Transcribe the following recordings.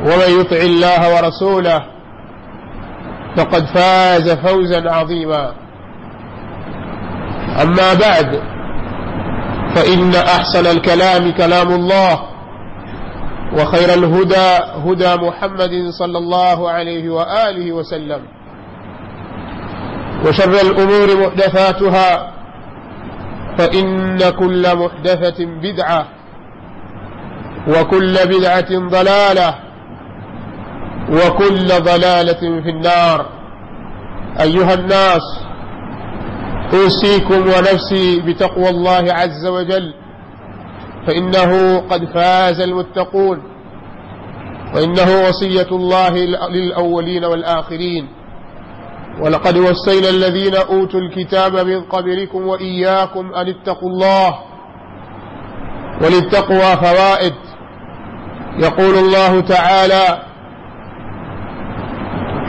ومن يطع الله ورسوله فقد فاز فوزا عظيما. أما بعد فإن أحسن الكلام كلام الله وخير الهدى هدى محمد صلى الله عليه وآله وسلم وشر الأمور محدثاتها فإن كل محدثة بدعة وكل بدعة ضلالة وكل ضلالة في النار. أيها الناس أوصيكم ونفسي بتقوى الله عز وجل فإنه قد فاز المتقون وإنه وصية الله للأولين والآخرين. ولقد وصينا الذين أوتوا الكتاب من قبلكم وإياكم أن اتقوا الله وللتقوى فوائد. يقول الله تعالى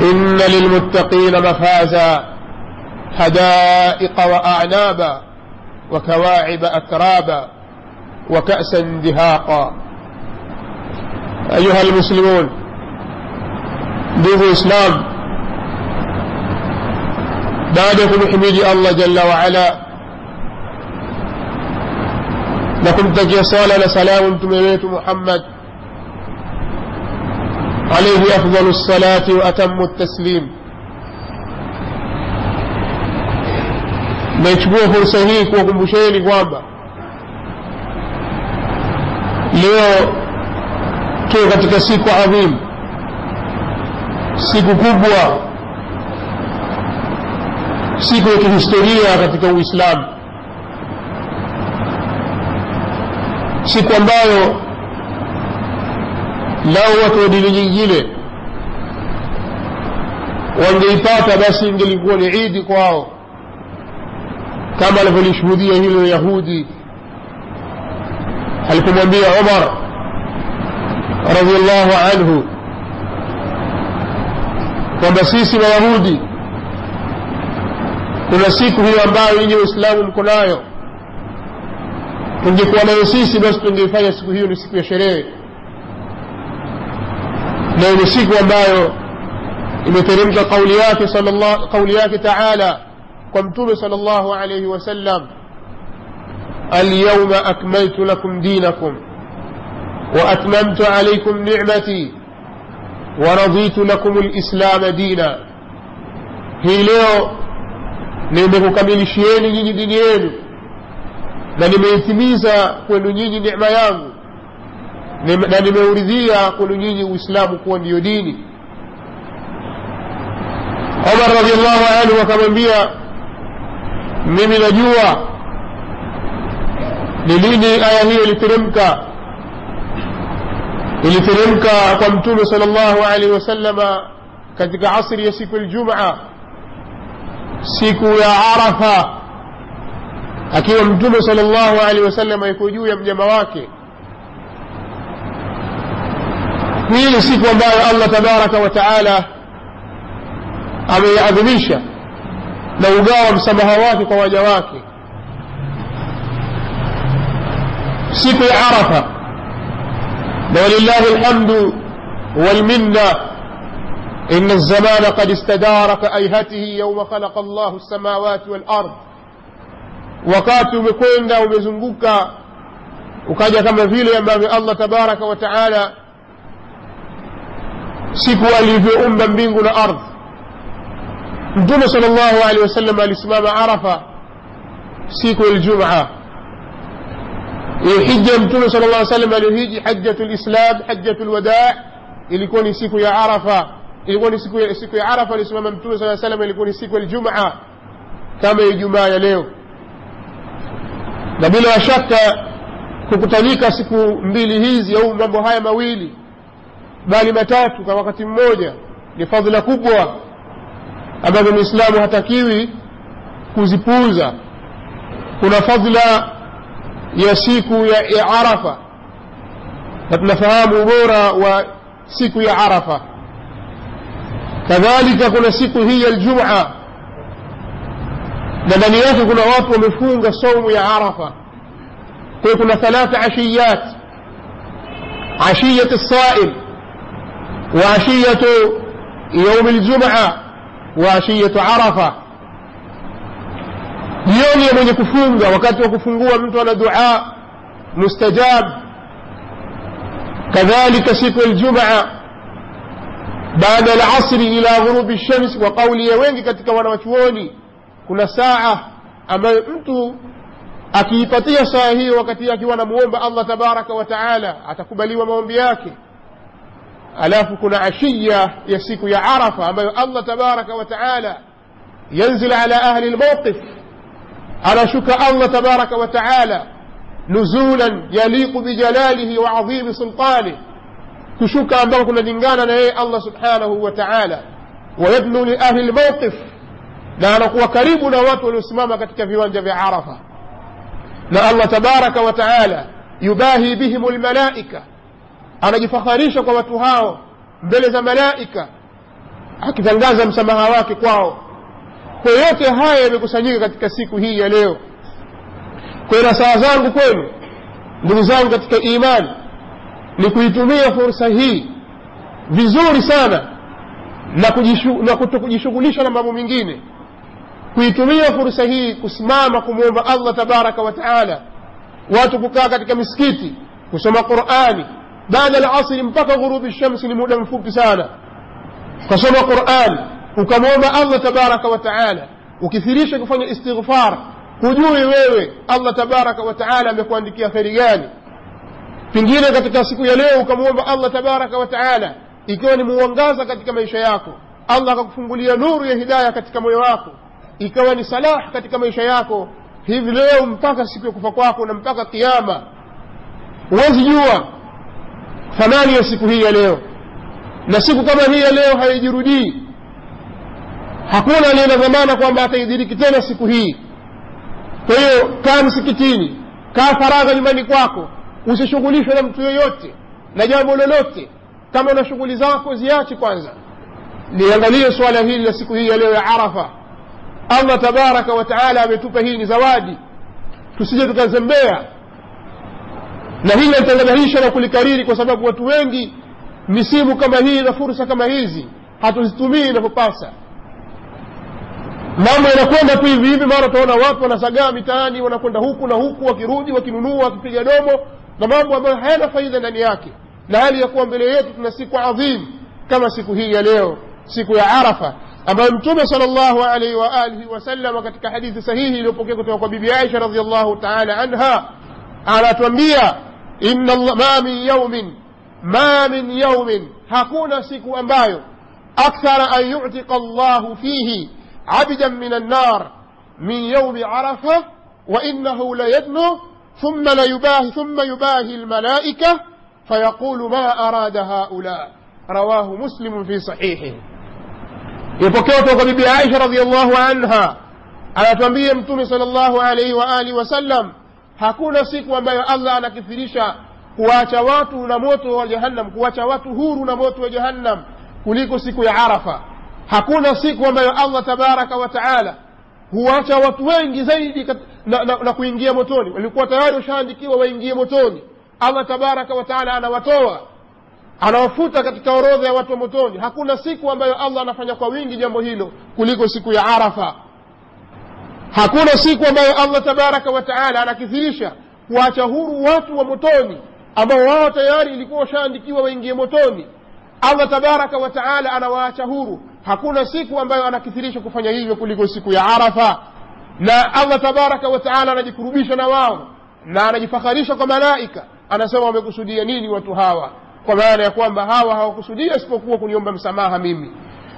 إن للمتقين مفازا حدائق وأعنابا وكواعب أترابا وكأسا دهاقا. أيها المسلمون دوه إسلام بعدك محمد الله جل وعلا. لكم تجي صالة لسلام أنتم محمد. عليه أفضل الصلاة وأتم التسليم naichukua fursa hii kuwakumbusheni kwamba leo tuko katika siku adhimu siku kubwa siku ya kihistoria katika uislamu siku ambayo lau watu wa dini nyingine wangeipata basi ingelikuwa ni idi kwao kama alivyolishuhudia hilo yahudi alipomwambia umar radiallahu anhu kwamba sisi mayahudi kuna siku hiyo ambayo nyinyi waislamu mko nayo tungekuwa nayo sisi basi tungeifanya siku hiyo ni siku ya sherehe nayo ni siku ambayo imeteremka kauli yake kauli yake taala kwa mtume sal llahu alaihi wasallam alyauma akmaltu lakum dinakum waatmamtu alaikum nicmati waraditu lakum lislama dina hii leo nimekukamilishieni nyinyi dini yenu na nimeitimiza kwenu nyinyi necma yangu na nimeuridhia kwenu nyinyi uislamu kuwa ndiyo dini. Omar radiallahu anhu akamwambia mimi najua ni lini aya hiyo iliteremka iliteremka kwa mtume sal llahu alaihi wasalama katika asri ya siku ljuma siku ya arafa akiwa mtume sal llahu alaihi wasalama yuko juu ya mnyama wake hii ni siku ambayo allah tabaraka wa taala ameiadhimisha na ugawa msamaha wake kwa waja wake siku ya arafa na walillahi lhamdu walminna إن الزمان قد استدار كأيهته يوم خلق الله السماوات والأرض wakati umekwenda umezunguka ukaja kama vile ambavyo allah tabaraka taala siku alivyoumba mbingu na ardhi mtume sal llahu alehi wasallam alisimama arafa siku ya ljumaa hiyo hija mtume sal llah salam aliyohiji hajjatu lislam hajjatu lwadaa ilikuwa ni siku ya arafa ilikuwa ni siku ya, siku ya arafa alisimama mtume saa salam ilikuwa ni siku ya ljumaa kama ijumaa ya leo na bila shaka kukutanika siku mbili hizi au mambo haya mawili bali matatu kwa wakati mmoja. Ni fadhila kubwa ambazo mwislamu hatakiwi kuzipuuza. Kuna fadhila ya siku ya, ya arafa. Na tunafahamu ubora wa siku ya arafa. Kadhalika kuna siku hii ya ljuma na ndani yake kuna watu wamefunga saumu ya arafa. Kwa kuna thalatha ashiyat. Ashiyat lsaim wa يوم الجمعة وعشية عرفة. jioni ya mwenye kufunga wakati wa kufungua mtu ana dua mustajab kadhalika siku ya ljumaa baada ya lasri ila ghurubi lshams wa kauli ya wengi katika wanawachuoni kuna saa ambayo mtu akiipatia saa hiyo wakati akiwa anamuomba allah tabaraka wa taala atakubaliwa maombi yake alafu kuna ashiya ya siku ya arafa ambayo allah tabaraka wa taala yanzil ala ahli lmawqif anashuka allah tabaraka wa taala nuzulan yaliqu bijalalihi wa adhimi sultanih kushuka ambako kunalingana na yeye allah subhanahu wa taala wayadnu liahli lmawqif na anakuwa karibu na watu waliosimama katika viwanja vya arafa na allah tabaraka wa taala yubahi bihim lmalaika anajifakharisha kwa watu hao mbele za malaika akitangaza msamaha wake kwao. Kwa yote haya yamekusanyika katika siku hii ya leo. Kwa na saa zangu kwenu ndugu zangu katika imani ni kuitumia fursa hii vizuri sana na, kujishu, na kutokujishughulisha na mambo mengine. Kuitumia fursa hii kusimama kumwomba allah tabaraka wa taala watu kukaa katika misikiti kusoma qurani بعد العصر مبقى غروب الشمس لمدة مفوق سانة فصوم القرآن وكموما الله تبارك وتعالى. وكثيريش كفن الاستغفار. كجوه ويوي الله تبارك وتعالى مكوان ديكي أخيرياني في كتك سكو يليه وكموما الله تبارك وتعالى. إكواني موانغازة كتك ما يشياكو. الله كفن قولي نور يهداية كتك ما يواكو. إكواني صلاح كتك ما يشياكو. هذ اليوم مبقى سكو كفاكواكو نمبقى قيامة. وزيوة thamani ya siku hii ya leo. Na siku kama hii ya leo haijirudii. Hakuna aliye na dhamana kwamba ataidiriki tena siku hii. Kwa hiyo kaa msikitini kaa faragha nyumbani kwako usishughulishwe na mtu yoyote na jambo lolote. Kama na shughuli zako ziache kwanza. Liangalie suala hili la siku hii ya leo ya arafa. Allah tabaraka wa taala ametupa hii ni zawadi. Tusije tukazembea na hili nalitangadahisha na kulikariri kwa sababu watu wengi misimu kama hii na fursa kama hizi hatuzitumii inavyopasa mambo yanakwenda tu hivi hivi mara utaona watu wanasagaa mitaani wanakwenda huku na huku wakirudi wakinunua wakipiga domo na mambo ambayo hayana faida ndani yake na hali ya kuwa mbele yetu tuna siku adhimu kama siku hii ya leo siku ya arafa ambayo mtume sal llahu alaihi waalihi wasalama katika hadithi sahihi iliyopokea kutoka kwa bibi aisha radiallahu taala anha anatuambia inna ma min yaumin ma min yaumin hakuna siku ambayo akthara an yutika llahu fihi عبدا من النار من يوم عرفة وإنه ليدنو ثم ليباهي ثم يباهي الملائكة فيقول ما أراد هؤلاء. رواه مسلم في صحيحه. يبكيت وقبيب عائشة رضي الله عنها؟ على تنبيه صلى الله عليه وآله وسلم. Hakuna siku ambayo allah anakithirisha kuwacha watu na moto wa jahannam kuwacha watu huru na moto wa jahannam kuliko siku ya arafa. Hakuna siku ambayo allah tabaraka wa taala huwacha watu wengi zaidi kat, na, na, na kuingia motoni. Walikuwa tayari washaandikiwa waingie motoni. Allah tabaraka wa taala anawatoa anawafuta katika orodha ya watu wa motoni. Hakuna siku ambayo allah anafanya kwa wingi jambo hilo kuliko siku ya arafa hakuna siku ambayo allah tabaraka wa taala anakithirisha kuacha huru watu wa motoni ambao wao tayari ilikuwa washaandikiwa waingie motoni. Allah tabaraka wa anawaacha huru. Hakuna siku ambayo anakithirisha kufanya hivyo kuliko siku ya arafa. Na allah tabaraka wa anajikurubisha na wao na anajifakharisha kwa malaika. Anasema wamekusudia nini watu hawa? Kwa maana ya kwamba hawa hawakusudia isipokuwa kuniomba msamaha mimi.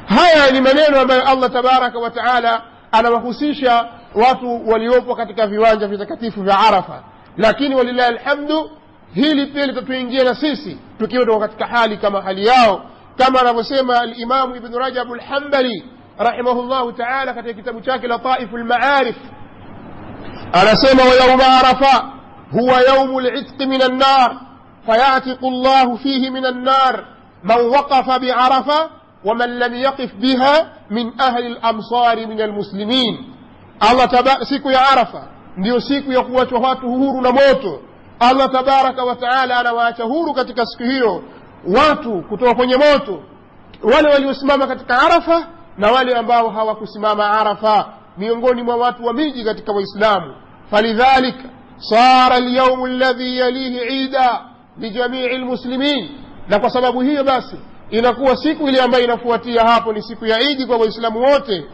Haya ni maneno ambayo allah tabaraka wa taala anawahusisha watu waliopo katika viwanja vitakatifu vya arafa lakini walillahi alhamdu hili pia litatuingia na sisi tukiwa tuko katika hali kama hali yao kama anavyosema alimamu ibnu rajabu lhambali rahimahullahu taala katika kitabu chake lataifu lmaarif anasema wayauma arafa huwa yaumu litqi min annar فيعتق الله فيه من النار من وقف بعرفة ومن لم يقف بها من أهل الأمصار من المسلمين Allah taba, siku ya Arafa ndiyo siku ya kuachwa watu huru na moto. Allah tabaraka wataala anawaacha huru katika siku hiyo watu kutoka kwenye moto, wale waliosimama katika Arafa na wale ambao hawakusimama Arafa, miongoni mwa watu wa miji katika Waislamu. falidhalika sara alyaumu alladhi yalihi ida lijamii lmuslimin, na kwa sababu hiyo basi inakuwa siku ile ambayo inafuatia hapo ni siku ya Idi kwa Waislamu wote.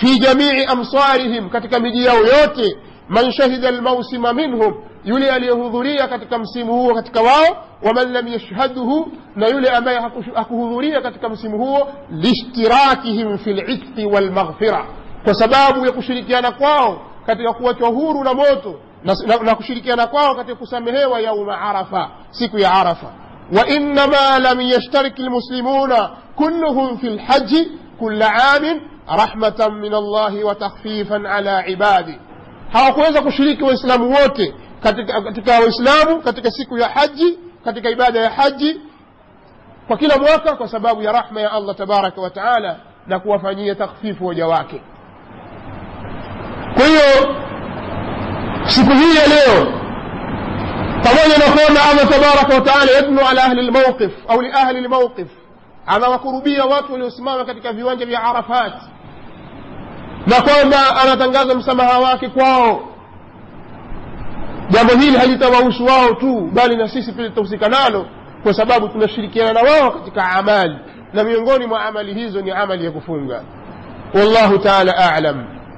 في جميع أمصارهم كتك مجي يوتي من شهد الموسم منهم يلي اليهذورية كتك مسيمه كتك واو ومن لم يشهده لا يلي أمي أكهذورية كتك مسيمه لاشتراكهم في العتق والمغفرة. وسباب يكشركي أنا قواه كتك قوة وهور نموت نكشركي أنا قواه كتك سمه ويوم عرفة سيكو يا عرفة. وإنما لم يشترك المسلمون كلهم في الحج كل عام رحمة من الله وتخفيفا على عباده hawakuweza kushiriki waislamu wote katika, katika waislamu katika siku ya haji katika ibada ya haji kwa kila mwaka kwa sababu ya rahma ya allah tabaraka wa taala na kuwafanyia takhfifu waja wake kwa hiyo siku hii ya leo pamoja na kwamba allah tabaraka wataala yadnu ala ahli lmauqif au liahli lmauqif anawakurubia watu waliosimama katika viwanja vya arafat na kwamba anatangaza msamaha wake kwao. Jambo hili halitawahusu wao tu bali na sisi pia litahusika nalo kwa sababu tunashirikiana na wao katika amali na miongoni mwa amali hizo ni amali ya kufunga. Wallahu taala alam